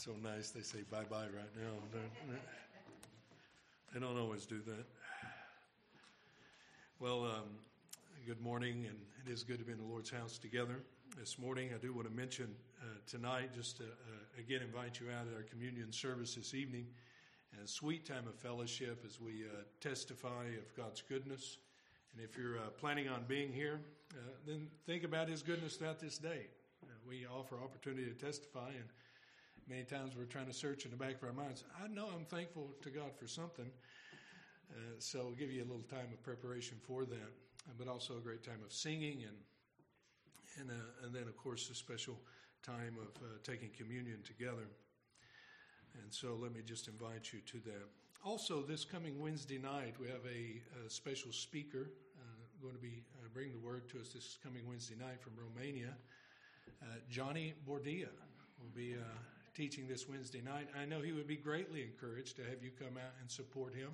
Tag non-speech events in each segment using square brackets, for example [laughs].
so nice. They say bye bye right now. They don't always do that. Well, um, good morning, and it is good to be in the Lord's house together. This morning, I do want to mention uh, tonight, just to uh, again invite you out at our communion service this evening, and a sweet time of fellowship as we uh, testify of God's goodness. And if you're uh, planning on being here, uh, then think about His goodness throughout this day. Uh, we offer opportunity to testify, and many times we're trying to search in the back of our minds. I know I'm thankful to God for something. Uh, so we'll give you a little time of preparation for that, uh, but also a great time of singing and and uh, and then of course a special time of uh, taking communion together. And so let me just invite you to that. Also, this coming Wednesday night, we have a, a special speaker uh, going to be uh, bringing the word to us this coming Wednesday night from Romania. Johnny Bordia will be teaching this Wednesday night. I know he would be greatly encouraged to have you come out and support him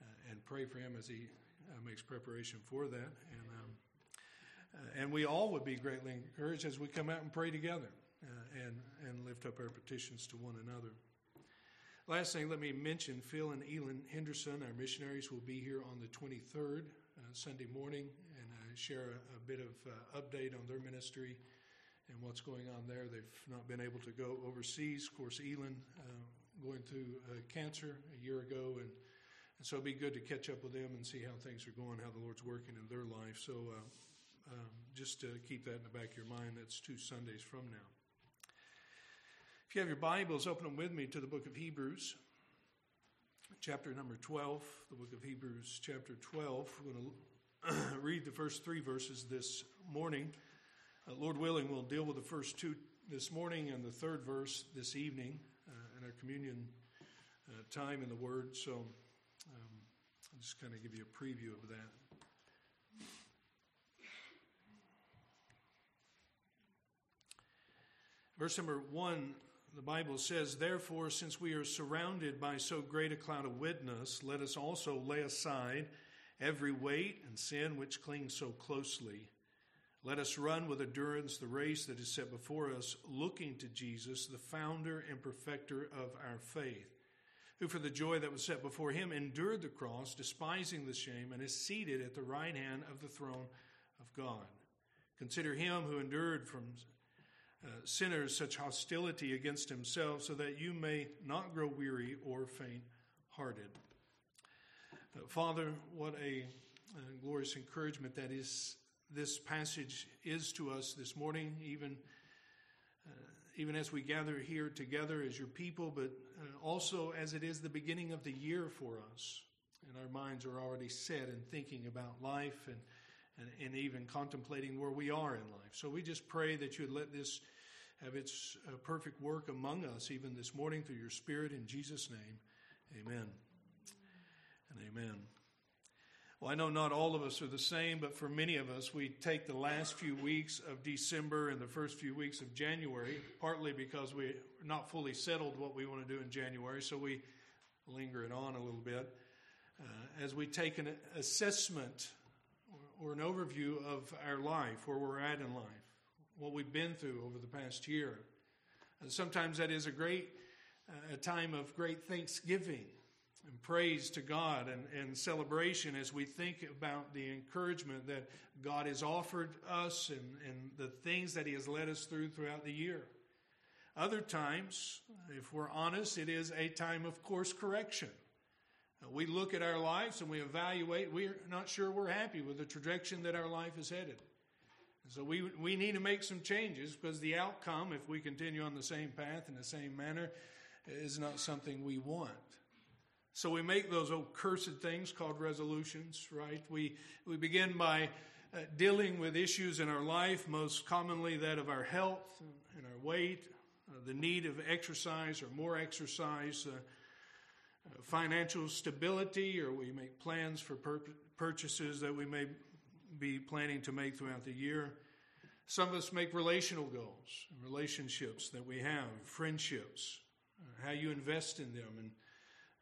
uh, and pray for him as he uh, makes preparation for that. And, um, uh, and we all would be greatly encouraged as we come out and pray together uh, and, and lift up our petitions to one another. Last thing, let me mention Phil and Elin Henderson, our missionaries, will be here on the 23rd, uh, Sunday morning, and share a, a, bit of update on their ministry and what's going on there. They've not been able to go overseas. Of course, Elin uh, going through uh, cancer a year ago, and, and, so it'd be good to catch up with them and see how things are going, how the Lord's working in their life. So uh, um, just to keep that in the back of your mind. That's two Sundays from now. If you have your Bibles, open them with me to the book of Hebrews, chapter number 12. The book of Hebrews, chapter 12. We're going to [clears throat] read the first three verses this morning. Uh, Lord willing, we'll deal with the first two this morning and the third verse this evening uh, in our communion uh, time in the Word. So um, I'll just kind of give you a preview of that. Verse number one, the Bible says, Therefore, since we are surrounded by so great a cloud of witness, let us also lay aside every weight and sin which clings so closely let us run with endurance the race that is set before us, looking to Jesus, the founder and perfecter of our faith, who for the joy that was set before him endured the cross, despising the shame, and is seated at the right hand of the throne of God. Consider him who endured from uh, sinners such hostility against himself, so that you may not grow weary or faint hearted. Uh, Father, what a uh, glorious encouragement that is this passage is to us this morning, even, uh, even as we gather here together as your people, but uh, also as it is the beginning of the year for us. And our minds are already set in thinking about life and, and, and even contemplating where we are in life. So we just pray that you would let this have its uh, perfect work among us, even this morning, through your Spirit. In Jesus' name, amen and amen. Well, I know not all of us are the same, but for many of us, we take the last few weeks of December and the first few weeks of January, partly because we're not fully settled what we want to do in January, so we linger it on a little bit. Uh, as we take an assessment or, an overview of our life, where we're at in life, what we've been through over the past year. And sometimes that is a great uh, a time of great thanksgiving and praise to God and, and celebration as we think about the encouragement that God has offered us and, and the things that He has led us through throughout the year. Other times, if we're honest, it is a time of course correction. Uh, we look at our lives and we evaluate. We're not sure we're happy with the trajectory that our life is headed. So we, we need to make some changes because the outcome, if we continue on the same path in the same manner, is not something we want. So we make those old cursed things called resolutions, right? We, we begin by uh, dealing with issues in our life, most commonly that of our health and our weight, uh, the need of exercise or more exercise, uh, uh financial stability, or we make plans for pur- purchases that we may be planning to make throughout the year. Some of us make relational goals, relationships that we have, friendships, uh, how you invest in them, and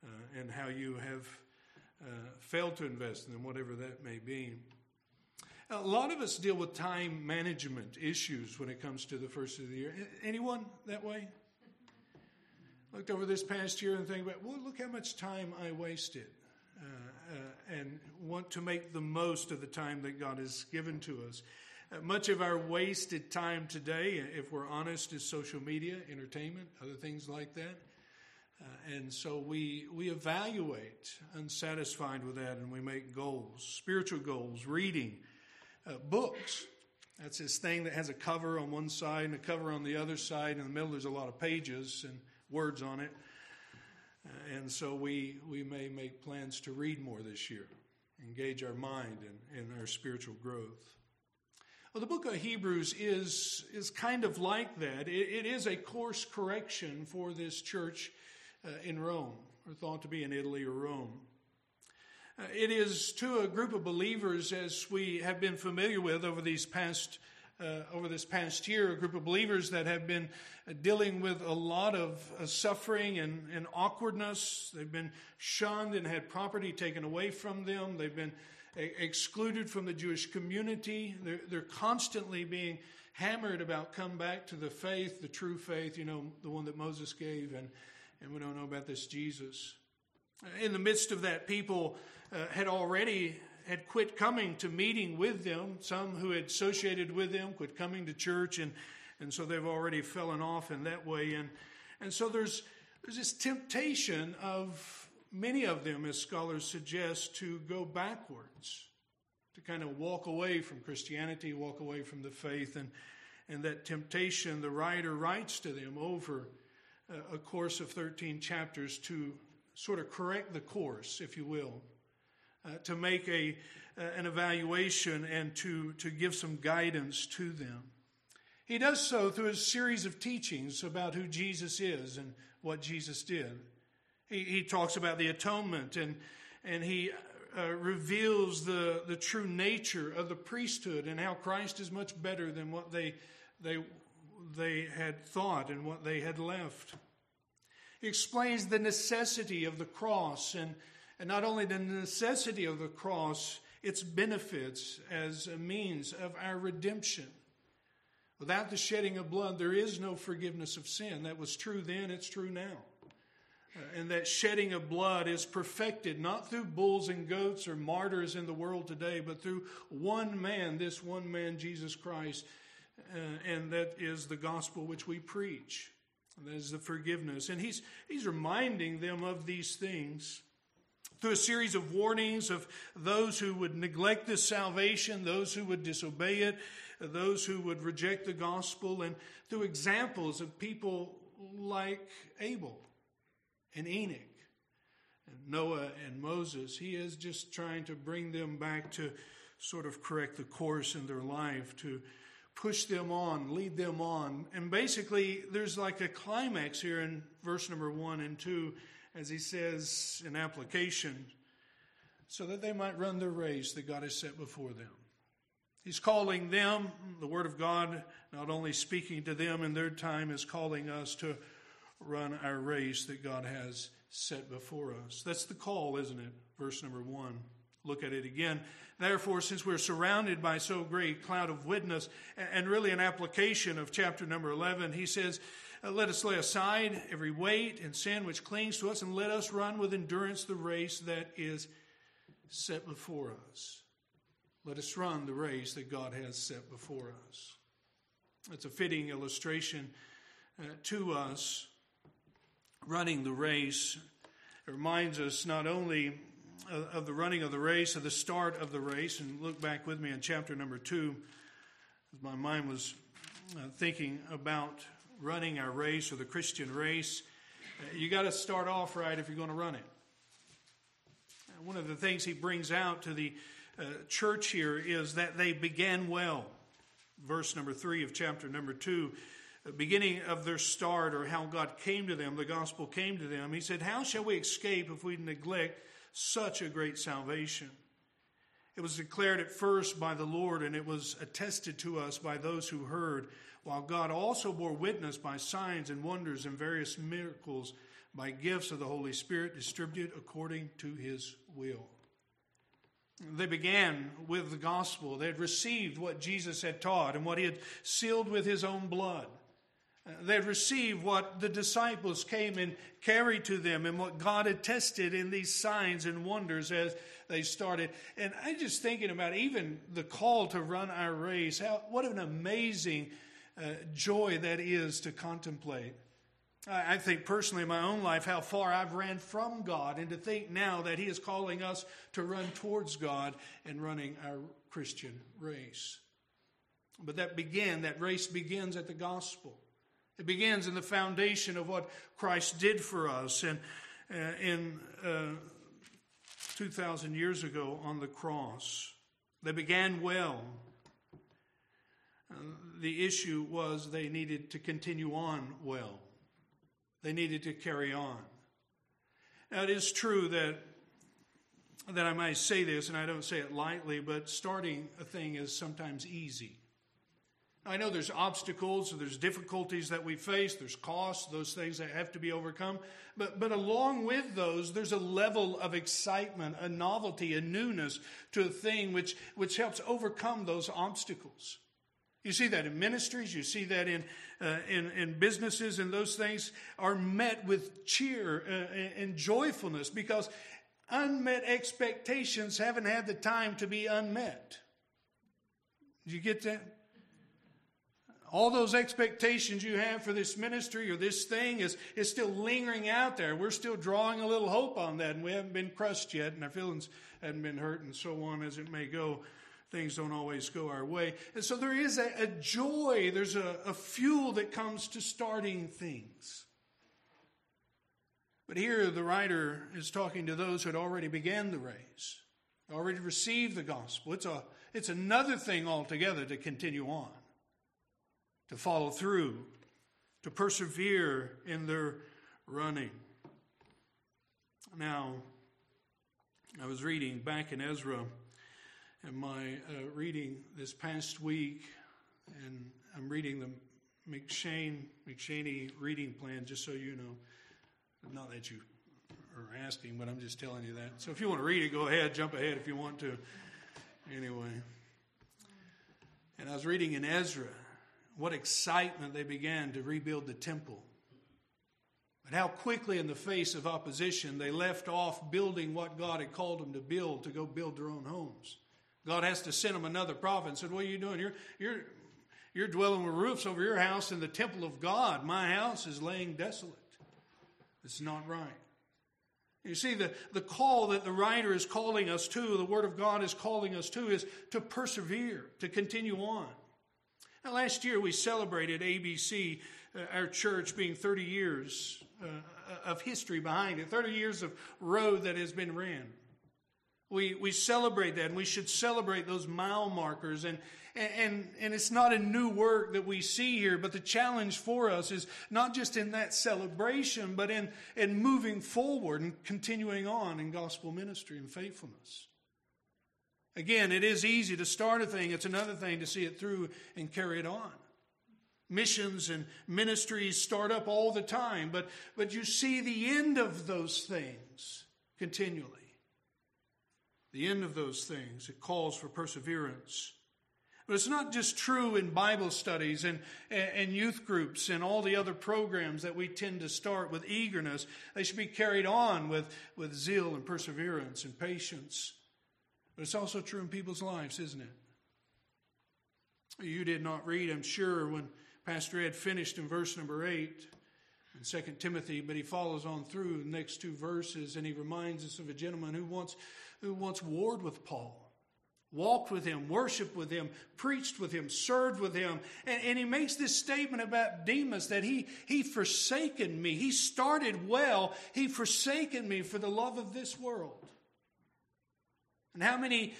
uh, and how you have uh, failed to invest in them, whatever that may be. A lot of us deal with time management issues when it comes to the first of the year. Anyone that way? looked over this past year and think about, well, look how much time I wasted. Uh, uh, and want to make the most of the time that God has given to us. Uh, much of our wasted time today, if we're honest, is social media, entertainment, other things like that. Uh, and so we, we evaluate unsatisfied with that and we make goals, spiritual goals, reading, uh, books. That's this thing that has a cover on one side and a cover on the other side. In the middle, there's a lot of pages and words on it. Uh, and so we, we may make plans to read more this year, engage our mind and, in our spiritual growth. Well, the book of Hebrews is, is kind of like that. it, it is a course correction for this church uh, in Rome, or thought to be in Italy or Rome. Uh, it is to a group of believers, as we have been familiar with over these past uh, over this past year, a group of believers that have been uh, dealing with a lot of uh, suffering and, and, awkwardness. They've been shunned and had property taken away from them. They've been excluded from the Jewish community. They're, they're constantly being hammered about come back to the faith, the true faith, you know, the one that Moses gave, and, and we don't know about this Jesus. In the midst of that, people uh, had already had quit coming to meeting with them. Some who had associated with them quit coming to church, and, and so they've already fallen off in that way. And, and so there's, there's this temptation of many of them, as scholars suggest, to go backwards, to kind of walk away from Christianity, walk away from the faith. And, and that temptation, the writer writes to them over a course of 13 chapters to sort of correct the course, if you will uh, to make a, uh, an evaluation and to, to give some guidance to them. He does so through a series of teachings about who Jesus is and what Jesus did. He, he talks about the atonement and, and he uh, reveals the, the true nature of the priesthood and how Christ is much better than what they, they, they had thought and what they had left. He explains the necessity of the cross and and not only the necessity of the cross, its benefits as a means of our redemption. Without the shedding of blood, there is no forgiveness of sin. That was true then, it's true now. Uh, and that shedding of blood is perfected not through bulls and goats or martyrs in the world today, but through one man, this one man, Jesus Christ. Uh, and that is the gospel which we preach. And that is the forgiveness. And he's, he's reminding them of these things through a series of warnings of those who would neglect this salvation, those who would disobey it, those who would reject the gospel, and through examples of people like Abel and Enoch and Noah and Moses. He is just trying to bring them back to sort of correct the course in their life, to push them on, lead them on. And basically, there's like a climax here in verse number one and two as he says in application, so that they might run the race that God has set before them. He's calling them, the Word of God, not only speaking to them in their time, is calling us to run our race that God has set before us. That's the call, isn't it? Verse number one. Look at it again. Therefore, since we're surrounded by so great cloud of witness, and really an application of chapter number 11, he says, uh, let us lay aside every weight and sin which clings to us, and let us run with endurance the race that is set before us. Let us run the race that God has set before us. It's a fitting illustration uh, to us. Running the race it reminds us not only of the running of the race, of the start of the race, and look back with me in chapter number two, as my mind was uh, thinking about running our race or the Christian race, uh, you got to start off right if you're going to run it. One of the things he brings out to the uh, church here is that they began well. Verse number three of chapter number two, uh, beginning of their start or how God came to them, the gospel came to them. He said, How shall we escape if we neglect such a great salvation? It was declared at first by the Lord, and it was attested to us by those who heard while God also bore witness by signs and wonders and various miracles by gifts of the Holy Spirit distributed according to his will. They began with the gospel. They had received what Jesus had taught and what he had sealed with his own blood. They received what the disciples came and carried to them and what God had tested in these signs and wonders as they started. And I'm just thinking about even the call to run our race, how, what an amazing uh, joy that is to contemplate. I, I think personally in my own life how far I've ran from God and to think now that He is calling us to run towards God and running our Christian race. But that began, that race begins at the gospel. It begins in the foundation of what Christ did for us. And uh, in uh, 2,000 years ago on the cross, they began well. Uh, the issue was they needed to continue on well. They needed to carry on. Now, it is true that that I might say this, and I don't say it lightly, but starting a thing is sometimes easy. I know there's obstacles, there's difficulties that we face, there's costs, those things that have to be overcome. But, but along with those, there's a level of excitement, a novelty, a newness to a thing which, which helps overcome those obstacles. You see that in ministries, you see that in, uh, in, in, businesses, and those things are met with cheer uh, and joyfulness because unmet expectations haven't had the time to be unmet. Did you get that? All those expectations you have for this ministry or this thing is, is still lingering out there. We're still drawing a little hope on that, and we haven't been crushed yet, and our feelings haven't been hurt, and so on as it may go. Things don't always go our way. And so there is a, a joy, there's a, a fuel that comes to starting things. But here the writer is talking to those who had already began the race, already received the gospel. It's, a, it's another thing altogether to continue on to follow through, to persevere in their running. Now, I was reading back in Ezra in my uh, reading this past week, and I'm reading the M'Cheyne McShaney reading plan, just so you know. Not that you are asking, but I'm just telling you that. So if you want to read it, go ahead, jump ahead if you want to. Anyway. And I was reading in Ezra, what excitement they began to rebuild the temple. But how quickly, in the face of opposition, they left off building what God had called them to build to go build their own homes. God has to send them another prophet and said, What are you doing? You're, you're, you're dwelling with roofs over your house in the temple of God. My house is laying desolate. It's not right. You see, the, the call that the writer is calling us to, the Word of God is calling us to, is to persevere, to continue on. Now, last year we celebrated ABC, uh, our church being 30 years uh, of history behind it, 30 years of road that has been ran. We, we celebrate that, and we should celebrate those mile markers. And, and, and it's not a new work that we see here, but the challenge for us is not just in that celebration, but in, in moving forward and continuing on in gospel ministry and faithfulness. Again, it is easy to start a thing, it's another thing to see it through and carry it on. Missions and ministries start up all the time, but, but you see the end of those things continually. The end of those things, it calls for perseverance. But it's not just true in Bible studies and, and youth groups and all the other programs that we tend to start with eagerness. They should be carried on with, with zeal and perseverance and patience. But it's also true in people's lives, isn't it? You did not read, I'm sure, when Pastor Ed finished in verse number 8 in 2 Timothy, but he follows on through the next two verses and he reminds us of a gentleman who once, who once warred with Paul walked with him, worshiped with him, preached with him, served with him. And, and, he makes this statement about Demas that he, he forsaken me. He started well. He forsaken me for the love of this world. And how many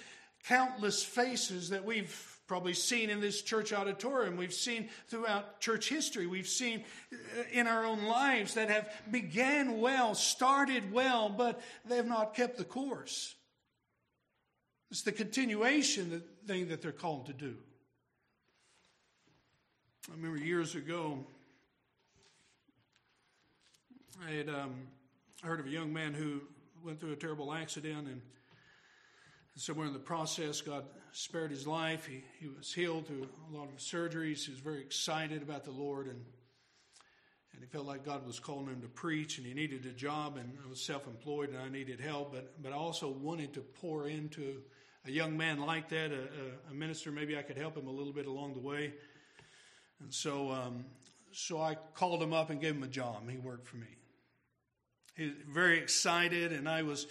countless faces that we've probably seen in this church auditorium, we've seen throughout church history, we've seen uh, in our own lives that have began well, started well, but they have not kept the course. It's the continuation the thing that they're called to do. I remember years ago, I had um, heard of a young man who went through a terrible accident and somewhere in the process, God spared his life. He, he was healed through a lot of surgeries. He was very excited about the Lord. And and he felt like God was calling him to preach, and he needed a job, and I was self-employed, and I needed help, but but I also wanted to pour into a young man like that, a, a, a minister. Maybe I could help him a little bit along the way, and so um, so I called him up and gave him a job. He worked for me. He was very excited, and I was.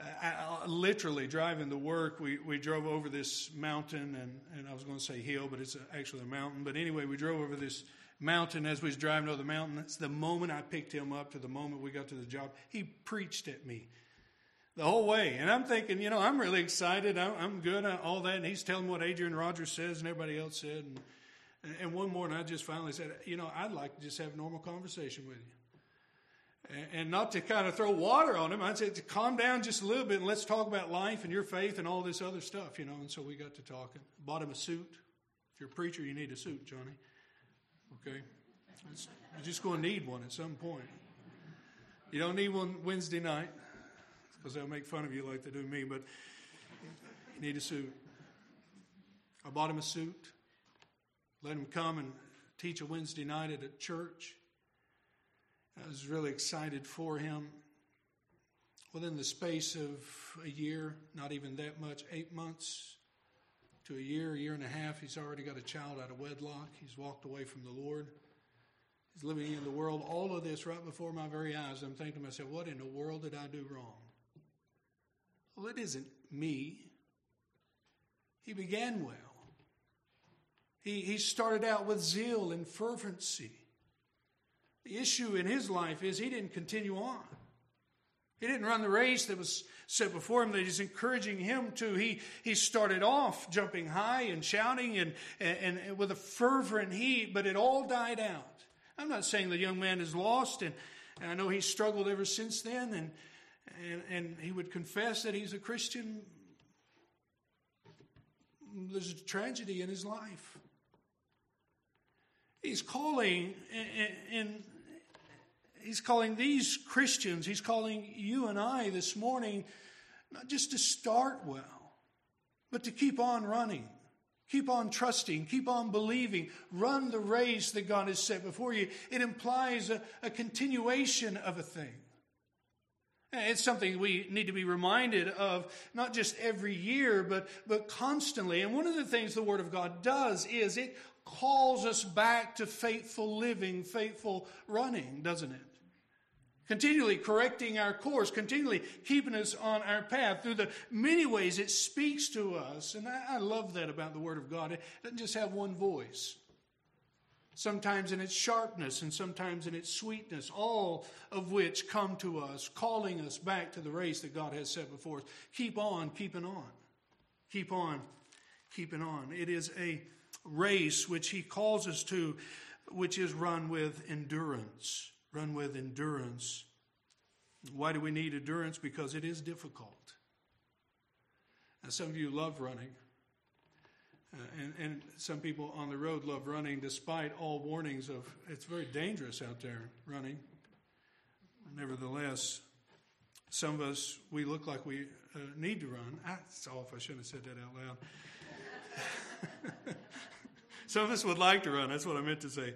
I, literally driving to work, we, we drove over this mountain, and, and I was going to say hill, but it's actually a mountain. But anyway, we drove over this mountain as we was driving over the mountain. That's the moment I picked him up to the moment we got to the job. He preached at me the whole way. And I'm thinking, you know, I'm really excited. I'm, good, at all that. And he's telling what Adrian Rogers says and everybody else said. And, and one morning I just finally said, you know, I'd like to just have a normal conversation with you. And, not to kind of throw water on him. I'd say to calm down just a little bit and let's talk about life and your faith and all this other stuff, you know. And so we got to talking. Bought him a suit. If you're a preacher, you need a suit, Johnny. Okay? It's, you're just going to need one at some point. You don't need one Wednesday night because they'll make fun of you like they do me, but you need a suit. I bought him a suit, let him come and teach a Wednesday night at a church. I was really excited for him. Within the space of a year, not even that much, eight months to a year, a year and a half, he's already got a child out of wedlock. He's walked away from the Lord. He's living in the world. All of this right before my very eyes. I'm thinking to myself, what in the world did I do wrong? Well, it isn't me. He began well. He, he started out with zeal and fervency. The issue in his life is he didn't continue on. He didn't run the race that was set before him that he's encouraging him to. He, he started off jumping high and shouting and, and, and with a fervent heat, but it all died out. I'm not saying the young man is lost, and, and I know he's struggled ever since then, and, and, and he would confess that he's a Christian. There's a tragedy in his life. He's calling, and he's calling these Christians, he's calling you and I this morning, not just to start well, but to keep on running. Keep on trusting, keep on believing, run the race that God has set before you. It implies a, a continuation of a thing. Eh, it's something we need to be reminded of, not just every year, but, but constantly. And one of the things the Word of God does is it calls us back to faithful living, faithful running, doesn't it? Continually correcting our course, continually keeping us on our path through the many ways it speaks to us. And I, I love that about the Word of God. It doesn't just have one voice sometimes in its sharpness and sometimes in its sweetness, all of which come to us, calling us back to the race that God has set before us. Keep on keeping on. Keep on keeping on. It is a race which He calls us to, which is run with endurance. Run with endurance. Why do we need endurance? Because it is difficult. And some of you love running. Uh, and, and some people on the road love running despite all warnings of it's very dangerous out there running. Nevertheless, some of us, we look like we uh, need to run. That's off. I shouldn't have said that out loud. [laughs] some of us would like to run. That's what I meant to say.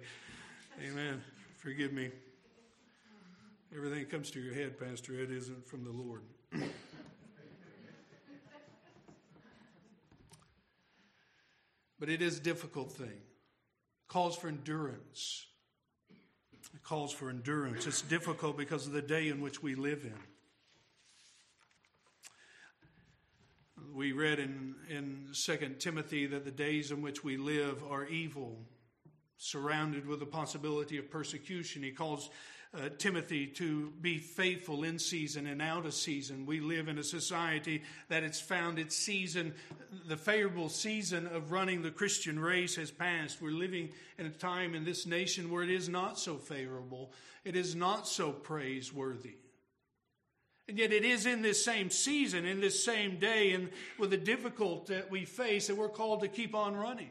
Amen. Forgive me. Everything that comes to your head, Pastor Ed, isn't from the Lord. But it is a difficult thing. It calls for endurance. It calls for endurance. It's difficult because of the day in which we live in. We read in, in 2 Timothy that the days in which we live are evil, surrounded with the possibility of persecution. He calls uh, Timothy to be faithful in season and out of season. We live in a society that it's found its season, the favorable season of running the Christian race has passed. We're living in a time in this nation where it is not so favorable, it is not so praiseworthy. And yet, it is in this same season, in this same day, and with the difficult that we face, that we're called to keep on running.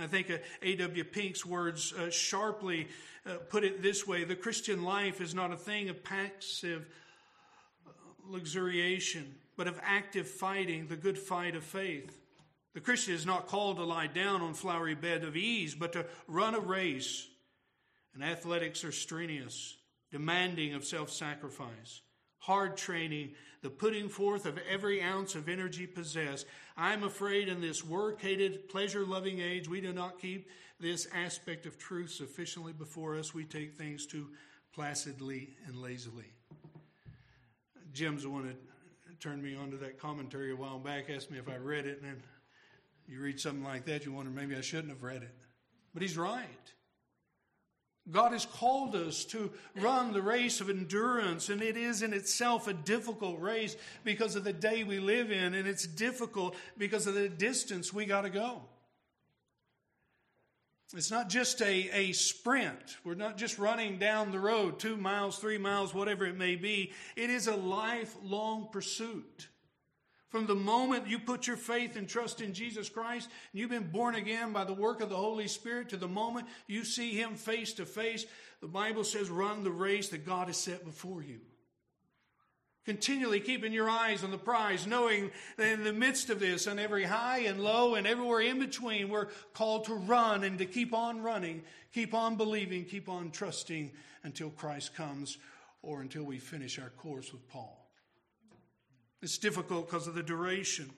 I think uh, A.W. Pink's words uh, sharply uh, put it this way the Christian life is not a thing of passive uh, luxuriation, but of active fighting, the good fight of faith. The Christian is not called to lie down on flowery bed of ease, but to run a race And athletics are strenuous, demanding of self sacrifice, hard training, the putting forth of every ounce of energy possessed. I'm afraid in this work hated, pleasure loving age, we do not keep this aspect of truth sufficiently before us. We take things too placidly and lazily. Jim's the one that turned me onto that commentary a while back, asked me if I read it, and then you read something like that, you wonder maybe I shouldn't have read it. But he's right. God has called us to run the race of endurance, and it is in itself a difficult race because of the day we live in, and it's difficult because of the distance we got to go. It's not just a, a sprint. We're not just running down the road, two miles, three miles, whatever it may be. It is a lifelong pursuit. From the moment you put your faith and trust in Jesus Christ, and you've been born again by the work of the Holy Spirit, to the moment you see Him face to face, the Bible says, run the race that God has set before you. Continually keeping your eyes on the prize, knowing that in the midst of this, on every high and low and everywhere in between, we're called to run and to keep on running, keep on believing, keep on trusting until Christ comes or until we finish our course with Paul. It's difficult because of the duration.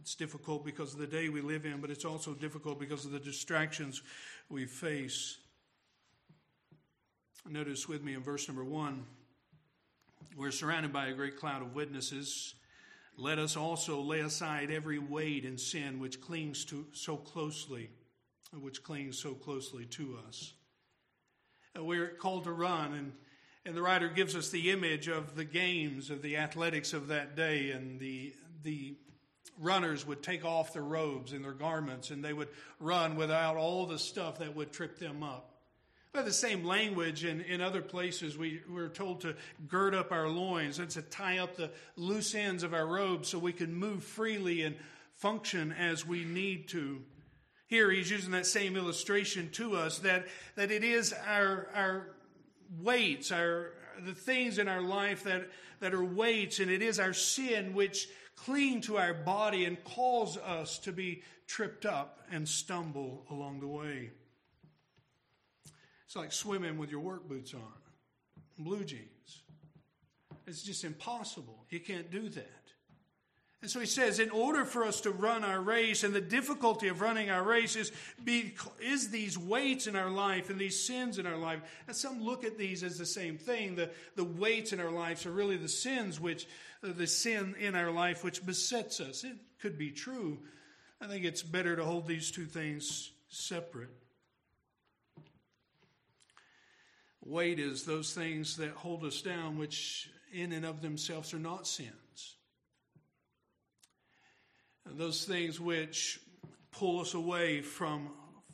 It's difficult because of the day we live in, but it's also difficult because of the distractions we face. Notice with me in verse number one we're surrounded by a great cloud of witnesses. Let us also lay aside every weight and sin which clings to so closely, which clings so closely to us. We're called to run and and the writer gives us the image of the games, of the athletics of that day, and the, the runners would take off their robes and their garments, and they would run without all the stuff that would trip them up. By the same language in, in other places, we, we're told to gird up our loins and to tie up the loose ends of our robes so we can move freely and function as we need to. Here he's using that same illustration to us that, that it is our, our weights, our the things in our life that, that are weights, and it is our sin which cling to our body and cause us to be tripped up and stumble along the way. It's like swimming with your work boots on, blue jeans. It's just impossible. You can't do that. And so he says, in order for us to run our race, and the difficulty of running our race is, be, is these weights in our life and these sins in our life. And some look at these as the same thing. The, the weights in our lives are really the sins which, uh, the sin in our life which besets us. It could be true. I think it's better to hold these two things separate. Weight is those things that hold us down, which in and of themselves are not sin those things which pull us away from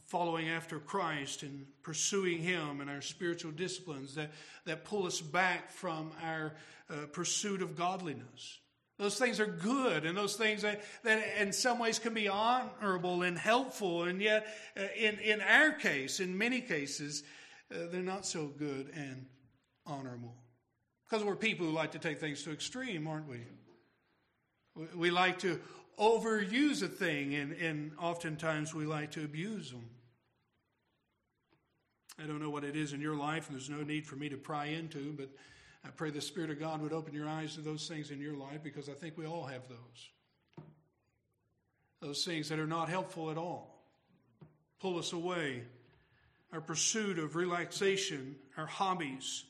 following after Christ and pursuing Him and our spiritual disciplines that, that pull us back from our uh, pursuit of godliness. Those things are good, and those things that, that in some ways can be honorable and helpful, and yet, uh, in, in our case, in many cases, uh, they're not so good and honorable. Because we're people who like to take things to extreme, aren't? We, we like to overuse a thing, and, and oftentimes we like to abuse them. I don't know what it is in your life, and there's no need for me to pry into, but I pray the Spirit of God would open your eyes to those things in your life because I think we all have those. Those things that are not helpful at all pull us away. Our pursuit of relaxation, our hobbies,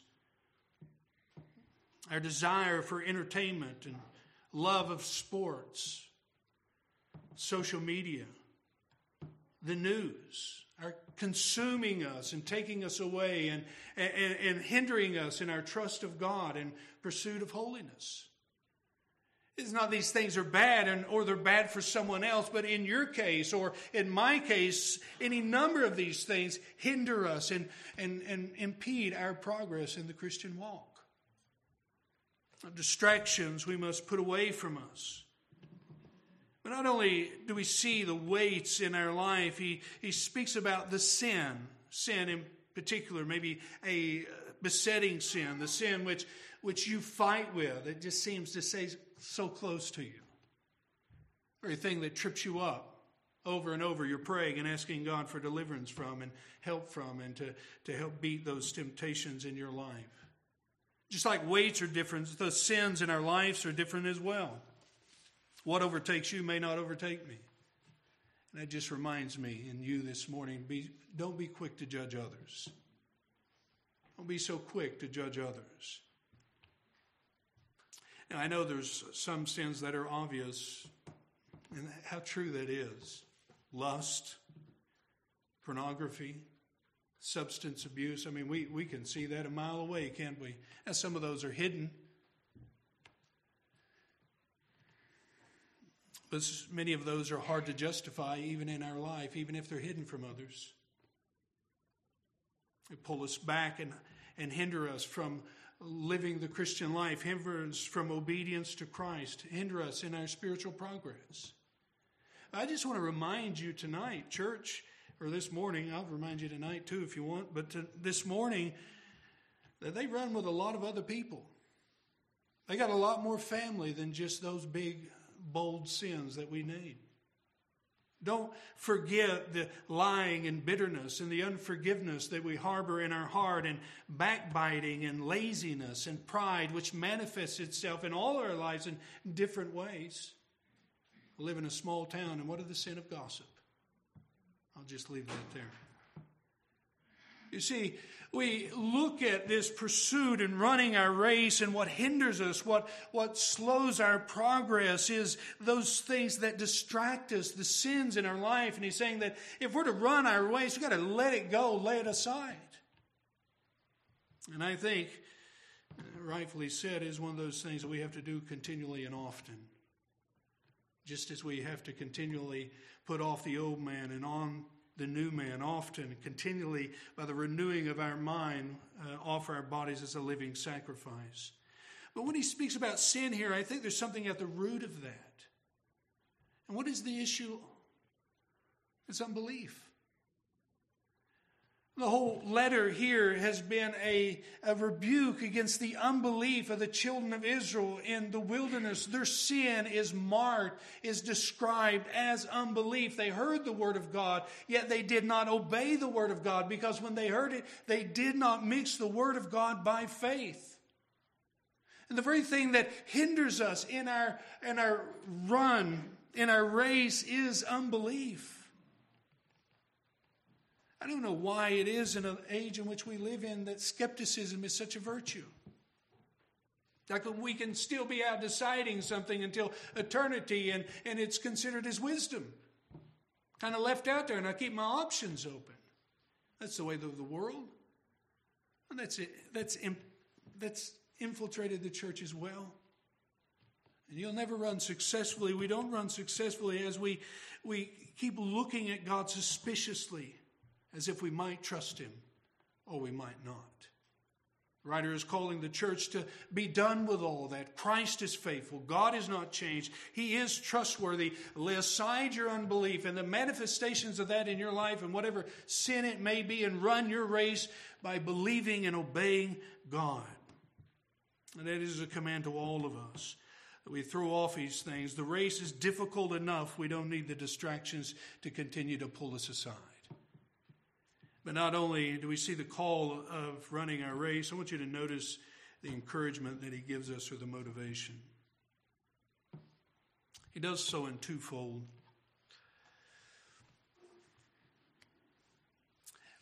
our desire for entertainment and love of sports, social media, the news are consuming us and taking us away and, and, and hindering us in our trust of God and pursuit of holiness. It's not these things are bad and, or they're bad for someone else, but in your case or in my case, any number of these things hinder us and, and, and impede our progress in the Christian walk. Distractions we must put away from us. But not only do we see the weights in our life, he, he speaks about the sin, sin in particular, maybe a uh, besetting sin, the sin which, which you fight with. It just seems to stay so close to you. Very thing that trips you up. over and over. You're praying and asking God for deliverance from and help from and to, to help beat those temptations in your life. Just like weights are different, the sins in our lives are different as well. What overtakes you may not overtake me. And that just reminds me and you this morning be, don't be quick to judge others. Don't be so quick to judge others. Now, I know there's some sins that are obvious, and how true that is lust, pornography, substance abuse. I mean, we, we can see that a mile away, can't we? And some of those are hidden. But many of those are hard to justify even in our life, even if they're hidden from others. They pull us back and, and hinder us from living the Christian life, hinder us from obedience to Christ, hinder us in our spiritual progress. I just want to remind you tonight, church, or this morning, I'll remind you tonight too if you want, but to, this morning, that they run with a lot of other people. They got a lot more family than just those big bold sins that we need. Don't forget the lying and bitterness and the unforgiveness that we harbor in our heart, and backbiting and laziness and pride, which manifests itself in all our lives in different ways. Live in a small town, and what is the sin of gossip? I'll just leave that there. You see, we look at this pursuit and running our race, and what hinders us, what, what slows our progress, is those things that distract us, the sins in our life. And he's saying that if we're to run our race, we've got to let it go, lay it aside. And I think, uh, rightfully said, is one of those things that we have to do continually and often. Just as we have to continually put off the old man and on the new man, often, continually, by the renewing of our mind, uh, offer our bodies as a living sacrifice. But when he speaks about sin here, I think there's something at the root of that. And what is the issue? It's unbelief. The whole letter here has been a, a rebuke against the unbelief of the children of Israel in the wilderness. Their sin is marked, is described as unbelief. They heard the word of God, yet they did not obey the word of God because when they heard it, they did not mix the word of God by faith. And the very thing that hinders us in our, in our run, in our race, is unbelief. I don't know why it is in an age in which we live in that skepticism is such a virtue. Like we can still be out deciding something until eternity and, and it's considered as wisdom. Kind of left out there, and I keep my options open. That's the way of the world. And that's it. That's, that's infiltrated the church as well. And you'll never run successfully. We don't run successfully as we, we keep looking at God suspiciously as if we might trust him or we might not. The writer is calling the church to be done with all that. Christ is faithful. God is not changed. He is trustworthy. Lay aside your unbelief and the manifestations of that in your life and whatever sin it may be and run your race by believing and obeying God. And that is a command to all of us that we throw off these things. The race is difficult enough. We don't need the distractions to continue to pull us aside. But not only do we see the call of running our race, I want you to notice the encouragement that he gives us or the motivation. He does so in twofold.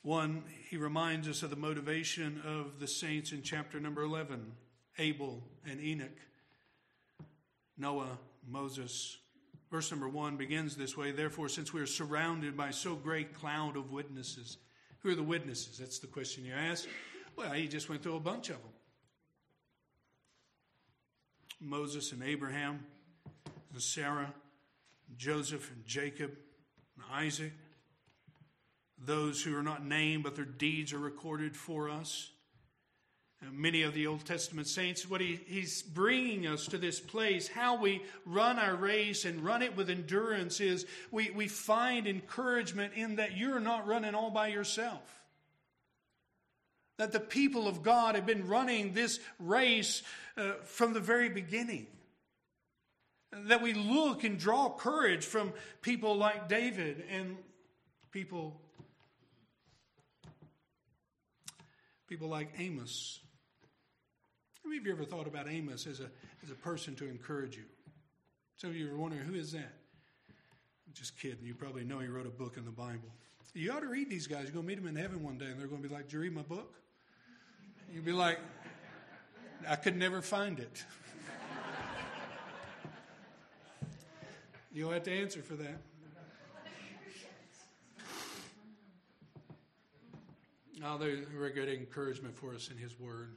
One, he reminds us of the motivation of the saints in chapter number 11 Abel and Enoch, Noah, Moses. Verse number one begins this way Therefore, since we are surrounded by so great cloud of witnesses, who are the witnesses? That's the question you ask. Well, he just went through a bunch of them Moses and Abraham, and Sarah, and Joseph and Jacob, and Isaac. Those who are not named, but their deeds are recorded for us. Many of the Old Testament saints, what he, he's bringing us to this place, how we run our race and run it with endurance is we, we find encouragement in that you're not running all by yourself. That the people of God have been running this race uh, from the very beginning. That we look and draw courage from people like David and people people like Amos. Of you ever thought about Amos as a, as a person to encourage you? Some of you are wondering, who is that? I'm just kidding. You probably know he wrote a book in the Bible. You ought to read these guys. You're going to meet them in heaven one day, and they're going to be like, Did you read my book? You'd be like, I could never find it. You'll have to answer for that. Oh, they're a good encouragement for us in His Word.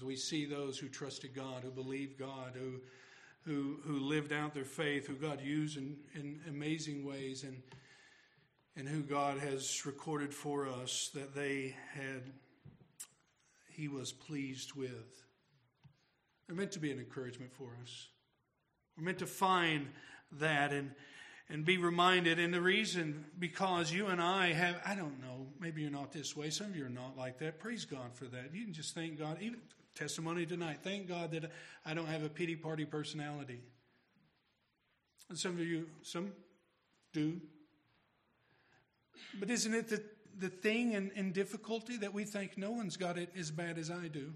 As we see those who trusted God, who believed God, who, who, who lived out their faith, who God used in, in amazing ways, and, and who God has recorded for us that they had, He was pleased with. They're meant to be an encouragement for us. We're meant to find that and and be reminded. And the reason, because you and I have, I don't know, maybe you're not this way. Some of you are not like that. Praise God for that. You can just thank God. Even testimony tonight. Thank God that I don't have a pity party personality. And some of you, some do. But isn't it the, the thing and, and difficulty that we think no one's got it as bad as I do?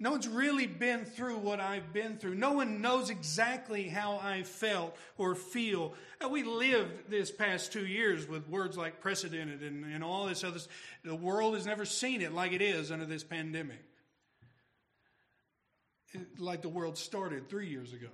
No one's really been through what I've been through. No one knows exactly how I felt or feel. We lived this past two years with words like precedented and, and all this other. The world has never seen it like it is under this pandemic. Like the world started three years ago.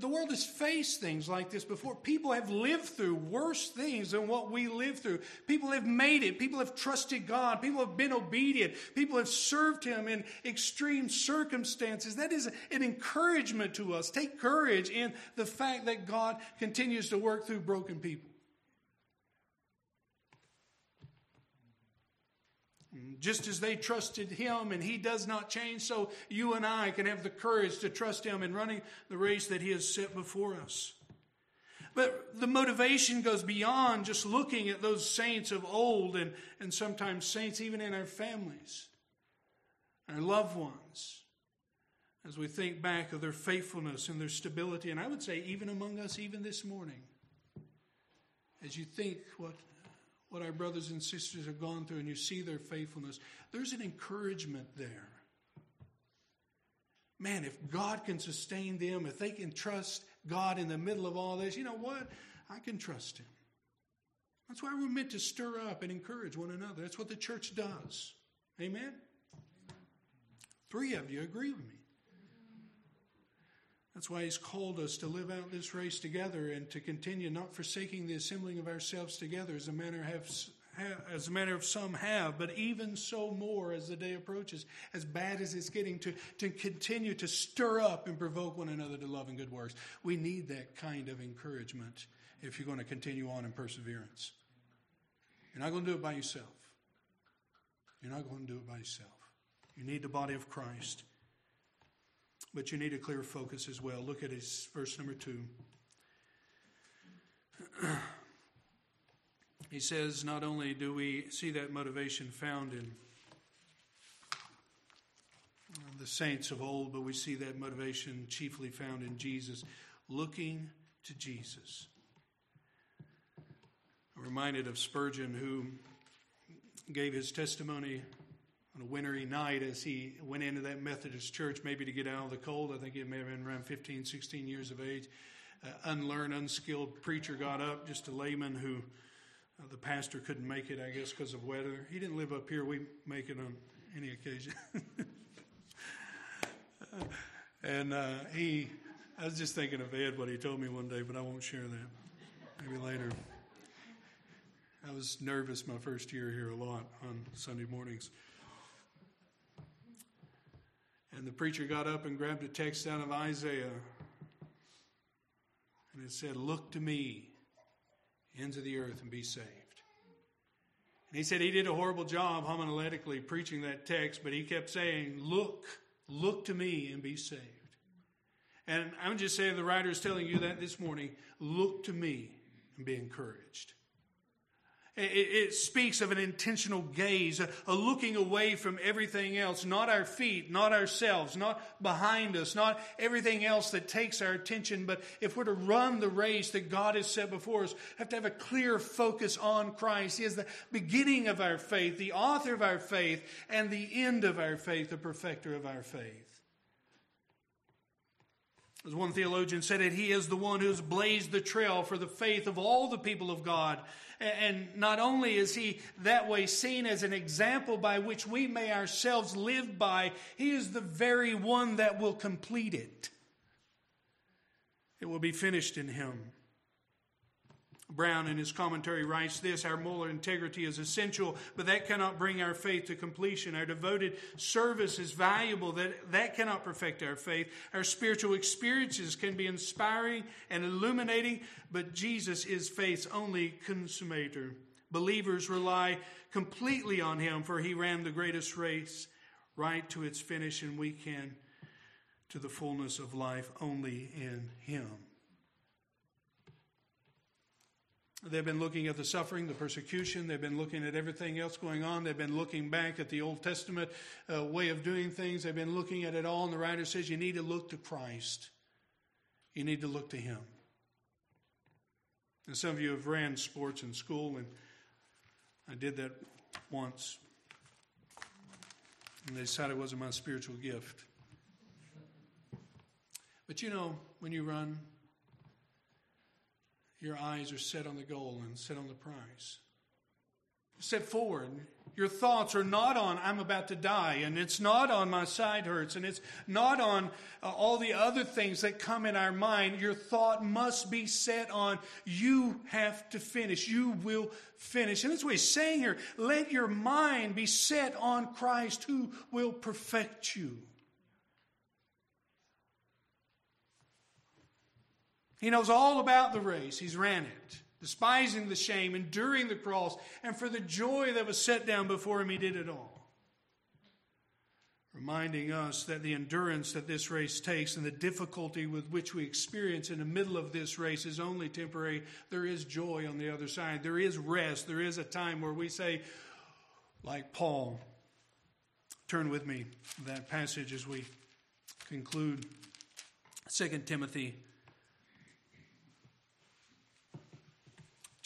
The world has faced things like this before. People have lived through worse things than what we live through. People have made it. People have trusted God. People have been obedient. People have served Him in extreme circumstances. That is an encouragement to us. Take courage in the fact that God continues to work through broken people. Just as they trusted him and he does not change, so you and I can have the courage to trust him in running the race that he has set before us. But the motivation goes beyond just looking at those saints of old and, and sometimes saints even in our families, our loved ones, as we think back of their faithfulness and their stability. And I would say, even among us, even this morning, as you think what what our brothers and sisters have gone through and you see their faithfulness, there's an encouragement there. Man, if God can sustain them, if they can trust God in the middle of all this, you know what? I can trust Him. That's why we're meant to stir up and encourage one another. That's what the church does. Amen? Three of you agree with me. That's why he's called us to live out this race together and to continue not forsaking the assembling of ourselves together as a manner have as a matter of some have, but even so more as the day approaches, as bad as it's getting, to, to continue to stir up and provoke one another to love and good works. We need that kind of encouragement if you're going to continue on in perseverance. You're not going to do it by yourself. You're not going to do it by yourself. You need the body of Christ. But you need a clear focus as well. Look at his verse number two. [clears throat] he says, not only do we see that motivation found in uh, the saints of old, but we see that motivation chiefly found in Jesus, looking to Jesus. I'm reminded of Spurgeon, who gave his testimony on a wintry night as he went into that Methodist church, maybe to get out of the cold. I think he may have been around 15, 16 years of age. Uh, unlearned, unskilled preacher got up, just a layman who uh, the pastor couldn't make it, I guess, because of weather. He didn't live up here. We make it on any occasion. [laughs] uh, and he, I was just thinking of Ed, what he told me one day, but I won't share that. Maybe later. I was nervous my first year here a lot on Sunday mornings. And the preacher got up and grabbed a text out of Isaiah. And it said, Look to me, ends of the earth, and be saved. And he said he did a horrible job homiletically preaching that text, but he kept saying, Look, look to me and be saved. And I'm just saying the writer is telling you that this morning look to me and be encouraged. It, speaks of an intentional gaze, a, looking away from everything else, not our feet, not ourselves, not behind us, not everything else that takes our attention. But if we're to run the race that God has set before us, we have to have a clear focus on Christ. He is the beginning of our faith, the author of our faith, and the end of our faith, the perfecter of our faith. As one theologian said it, he is the one who has blazed the trail for the faith of all the people of God. And not only is he that way seen as an example by which we may ourselves live by, he is the very one that will complete it. It will be finished in him. Brown, in his commentary, writes this Our moral integrity is essential, but that cannot bring our faith to completion. Our devoted service is valuable, that, that cannot perfect our faith. Our spiritual experiences can be inspiring and illuminating, but Jesus is faith's only consummator. Believers rely completely on him, for he ran the greatest race right to its finish, and we can to the fullness of life only in him. They've been looking at the suffering, the persecution. They've been looking at everything else going on. They've been looking back at the Old Testament uh, way of doing things. They've been looking at it all. And the writer says you need to look to Christ. You need to look to Him. And some of you have ran sports in school, and I did that once. And they decided it wasn't my spiritual gift. But you know, when you run, your eyes are set on the goal and set on the prize. Set forward. Your thoughts are not on, I'm about to die, and it's not on my side hurts, and it's not on uh, all the other things that come in our mind. Your thought must be set on, you have to finish. You will finish. And that's what he's saying here. Let your mind be set on Christ who will perfect you. He knows all about the race. He's ran it, despising the shame, enduring the cross, and for the joy that was set down before him, he did it all. Reminding us that the endurance that this race takes and the difficulty with which we experience in the middle of this race is only temporary. There is joy on the other side. There is rest. There is a time where we say, like Paul, turn with me that passage as we conclude 2 Timothy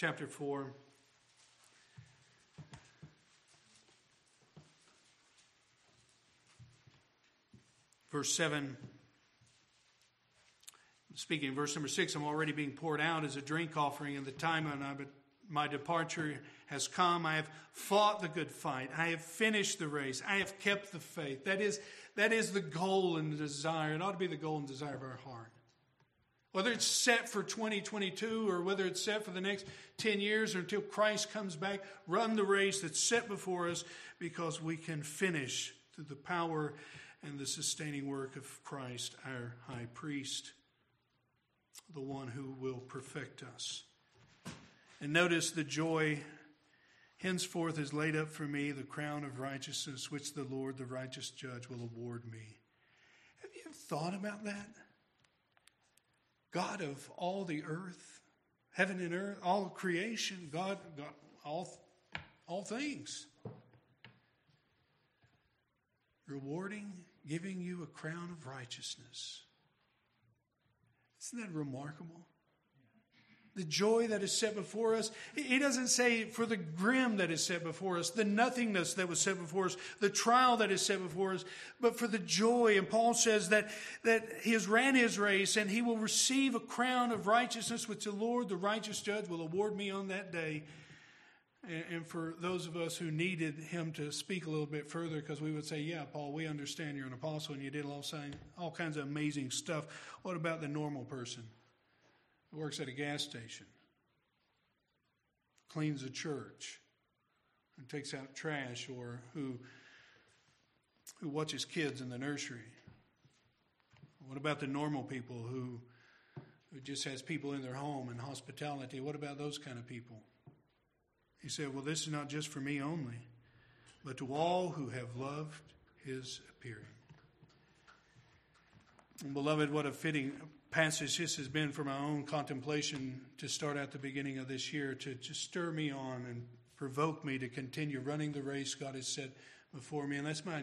chapter 4. Verse 7. Speaking verse number 6, I'm already being poured out as a drink offering, and the time of my departure has come. I have fought the good fight. I have finished the race. I have kept the faith. That is, that is the goal and the desire. It ought to be the goal and desire of our heart. Whether it's set for 2022 or whether it's set for the next 10 years or until Christ comes back, run the race that's set before us because we can finish through the power and the sustaining work of Christ, our high priest, the one who will perfect us. And notice the joy henceforth is laid up for me, the crown of righteousness, which the Lord, the righteous judge, will award me. Have you thought about that? God of all the earth, heaven and earth, all creation, God, God all, all things. Rewarding, giving you a crown of righteousness. Isn't that remarkable? The joy that is set before us. He doesn't say for the grim that is set before us, the nothingness that was set before us, the trial that is set before us, but for the joy. And Paul says that, that he has ran his race and he will receive a crown of righteousness, which the Lord, the righteous judge, will award me on that day. And for those of us who needed him to speak a little bit further, because we would say, Yeah, Paul, we understand you're an apostle and you did all, all kinds of amazing stuff. What about the normal person? Works at a gas station, cleans a church, and takes out trash, or who, who watches kids in the nursery? What about the normal people who, who just has people in their home and hospitality? What about those kind of people? He said, Well, this is not just for me only, but to all who have loved his appearing. And beloved, what a fitting passage this has been for my own contemplation to start at the beginning of this year to, to stir me on and provoke me to continue running the race God has set before me. And that's my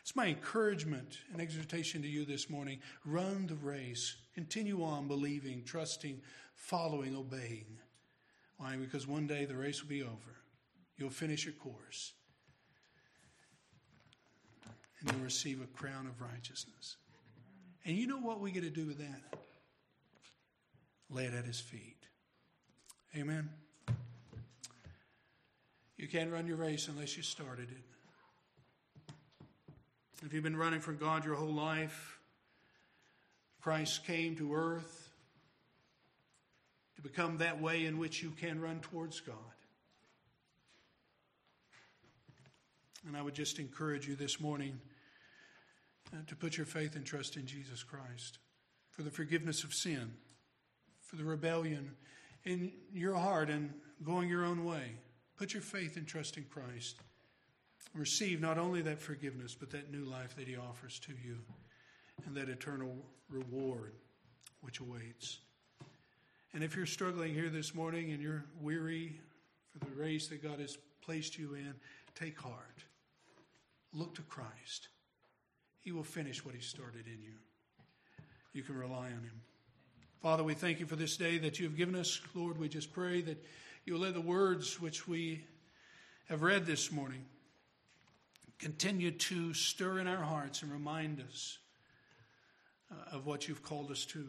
it's my encouragement and exhortation to you this morning. Run the race. Continue on believing, trusting, following, obeying. Why? Because one day the race will be over. You'll finish your course. And you'll receive a crown of righteousness. And you know what we get to do with that? Lay it at his feet. Amen. You can't run your race unless you started it. If you've been running for God your whole life, Christ came to earth to become that way in which you can run towards God. And I would just encourage you this morning Uh, to put your faith and trust in Jesus Christ for the forgiveness of sin, for the rebellion in your heart and going your own way. Put your faith and trust in Christ receive not only that forgiveness, but that new life that He offers to you and that eternal reward which awaits. And if you're struggling here this morning and you're weary for the race that God has placed you in, take heart. Look to Christ. He will finish what He started in you. You can rely on Him. Father, we thank you for this day that you have given us. Lord, we just pray that you'll let the words which we have read this morning continue to stir in our hearts and remind us uh, of what you've called us to.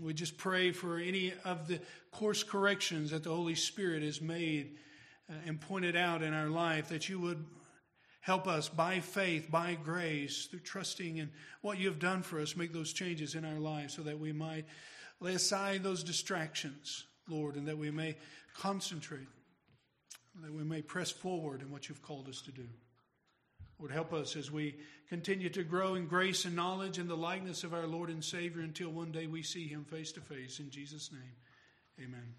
We just pray for any of the course corrections that the Holy Spirit has made uh, and pointed out in our life that you would help us by faith, by grace, through trusting in what you have done for us, make those changes in our lives so that we might lay aside those distractions, Lord, and that we may concentrate that we may press forward in what you've called us to do. Lord, help us as we continue to grow in grace and knowledge and the likeness of our Lord and Savior until one day we see him face to face. In Jesus' name, amen.